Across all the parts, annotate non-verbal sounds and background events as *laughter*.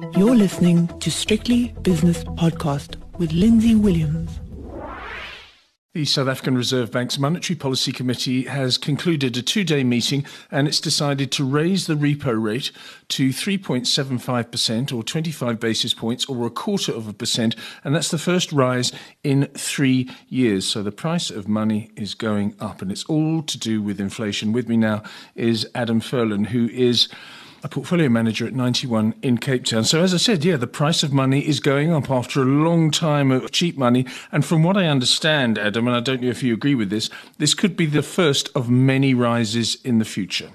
You're listening to Strictly Business Podcast with Lindsay Williams. The South African Reserve Bank's Monetary Policy Committee has concluded a two day meeting and it's decided to raise the repo rate to 3.75% or 25 basis points or a quarter of a percent. And that's the first rise in three years. So the price of money is going up and it's all to do with inflation. With me now is Adam Furlan, who is a portfolio manager at Ninety One in Cape Town. So, as I said, yeah, the price of money is going up after a long time of cheap money. And from what I understand, Adam, and I don't know if you agree with this, this could be the first of many rises in the future.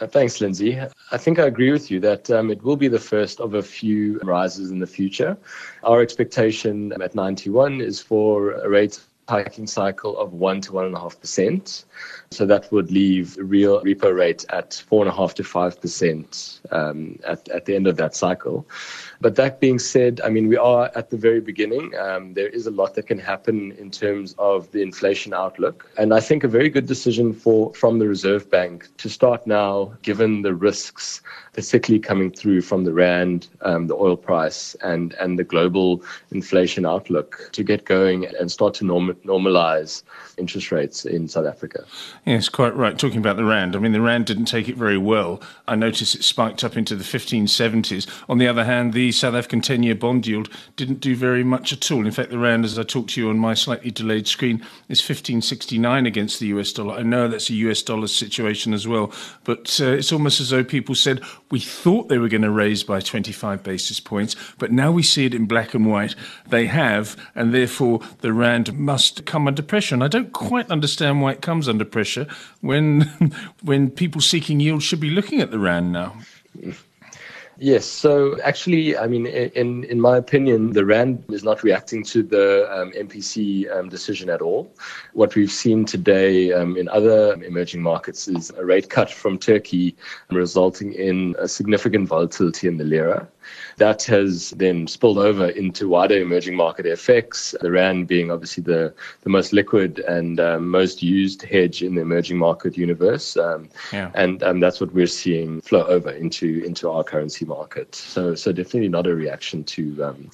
Uh, thanks, Lindsay. I think I agree with you that um, it will be the first of a few rises in the future. Our expectation at Ninety One is for a rate hiking cycle of 1 to 1.5%. So that would leave real repo rate at 4.5 to 5% um, at, at the end of that cycle. But that being said, I mean, we are at the very beginning. Um, there is a lot that can happen in terms of the inflation outlook. And I think a very good decision for from the Reserve Bank to start now, given the risks, particularly coming through from the Rand, um, the oil price, and, and the global inflation outlook, to get going and start to norm- normalize interest rates in South Africa. Yes, quite right. Talking about the Rand, I mean, the Rand didn't take it very well. I noticed it spiked up into the 1570s. On the other hand, the South African 10 year bond yield didn't do very much at all. In fact, the Rand, as I talked to you on my slightly delayed screen, is 1569 against the US dollar. I know that's a US dollar situation as well, but uh, it's almost as though people said, we thought they were going to raise by 25 basis points, but now we see it in black and white. They have, and therefore the Rand must come under pressure. And I don't quite understand why it comes under pressure when, *laughs* when people seeking yield should be looking at the Rand now. Yes. So actually, I mean, in in my opinion, the rand is not reacting to the um, MPC um, decision at all. What we've seen today um, in other emerging markets is a rate cut from Turkey, resulting in a significant volatility in the lira. That has then spilled over into wider emerging market effects. the RAND being obviously the, the most liquid and um, most used hedge in the emerging market universe. Um, yeah. And um, that's what we're seeing flow over into, into our currency market. So, so definitely not a reaction to um,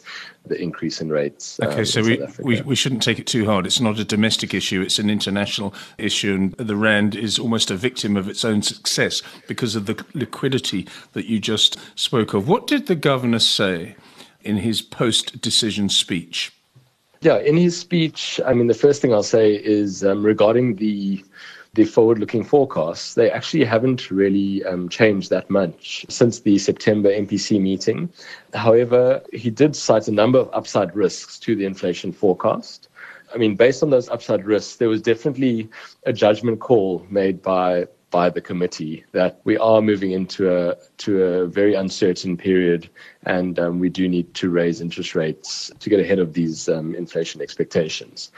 the increase in rates. Um, okay, so we, we, we shouldn't take it too hard. It's not a domestic issue, it's an international issue. And the RAND is almost a victim of its own success because of the liquidity that you just spoke of. What did the governor say in his post decision speech? Yeah, in his speech, I mean, the first thing I'll say is um, regarding the the forward-looking forecasts, they actually haven't really um, changed that much since the September MPC meeting. However, he did cite a number of upside risks to the inflation forecast. I mean, based on those upside risks, there was definitely a judgment call made by by the committee that we are moving into a to a very uncertain period, and um, we do need to raise interest rates to get ahead of these um, inflation expectations.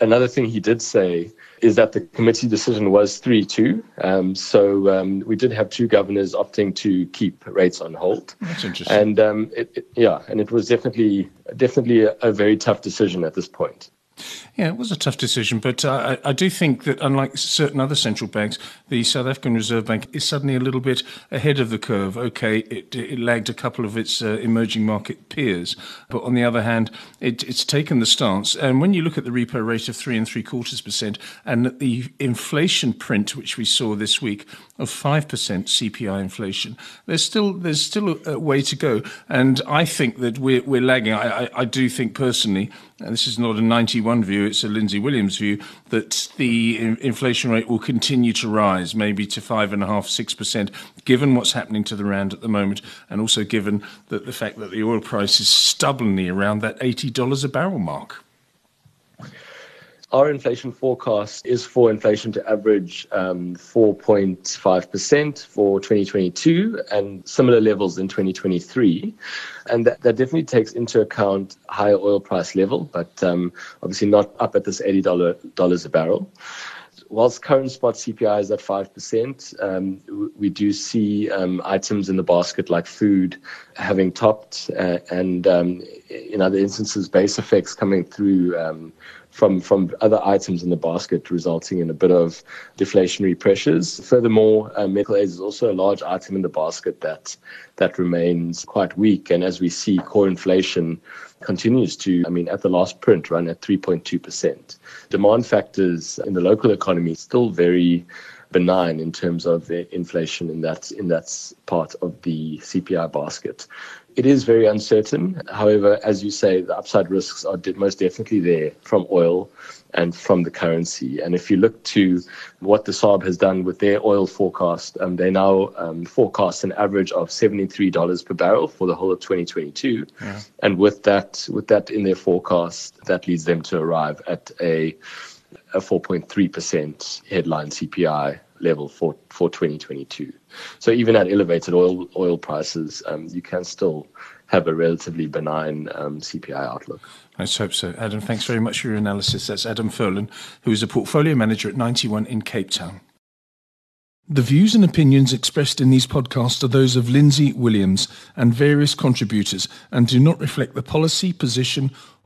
Another thing he did say is that the committee decision was 3 2. Um, so um, we did have two governors opting to keep rates on hold. That's interesting. And um, it, it, yeah, and it was definitely, definitely a, a very tough decision at this point. Yeah, it was a tough decision, but uh, I, do think that unlike certain other central banks, the South African Reserve Bank is suddenly a little bit ahead of the curve. Okay, it, it lagged a couple of its uh, emerging market peers, but on the other hand, it, it's taken the stance. And when you look at the repo rate of three and three quarters percent, and the inflation print which we saw this week of five percent CPI inflation, there's still there's still a, way to go. And I think that we're we're lagging. I, I, I do think personally, and this is not a Ninety One view it's a Lindsay Williams view, that the inflation rate will continue to rise, maybe to five and a half, six percent, given what's happening to the rand at the moment, and also given that the fact that the oil price is stubbornly around that eighty dollars a barrel mark our inflation forecast is for inflation to average um, 4.5% for 2022 and similar levels in 2023. And that, that definitely takes into account higher oil price level, but um, obviously not up at this $80 a barrel. Whilst current spot CPI is at 5%, um, we do see um, items in the basket like food having topped uh, and um, in other instances, base effects coming through um, from from other items in the basket, resulting in a bit of deflationary pressures. Furthermore, uh, medical aids is also a large item in the basket that that remains quite weak, and as we see, core inflation continues to, I mean, at the last print, run at 3.2%. Demand factors in the local economy still very benign in terms of inflation in that in that part of the CPI basket. It is very uncertain. However, as you say, the upside risks are most definitely there from oil and from the currency. And if you look to what the SARB has done with their oil forecast, um, they now um, forecast an average of $73 per barrel for the whole of 2022. Yeah. And with that, with that in their forecast, that leads them to arrive at a a 4.3% headline CPI level for, for 2022. So even at elevated oil oil prices, um, you can still have a relatively benign um, CPI outlook. Let's hope so. Adam, thanks very much for your analysis. That's Adam Furlan, who is a portfolio manager at Ninety One in Cape Town. The views and opinions expressed in these podcasts are those of Lindsay Williams and various contributors and do not reflect the policy, position,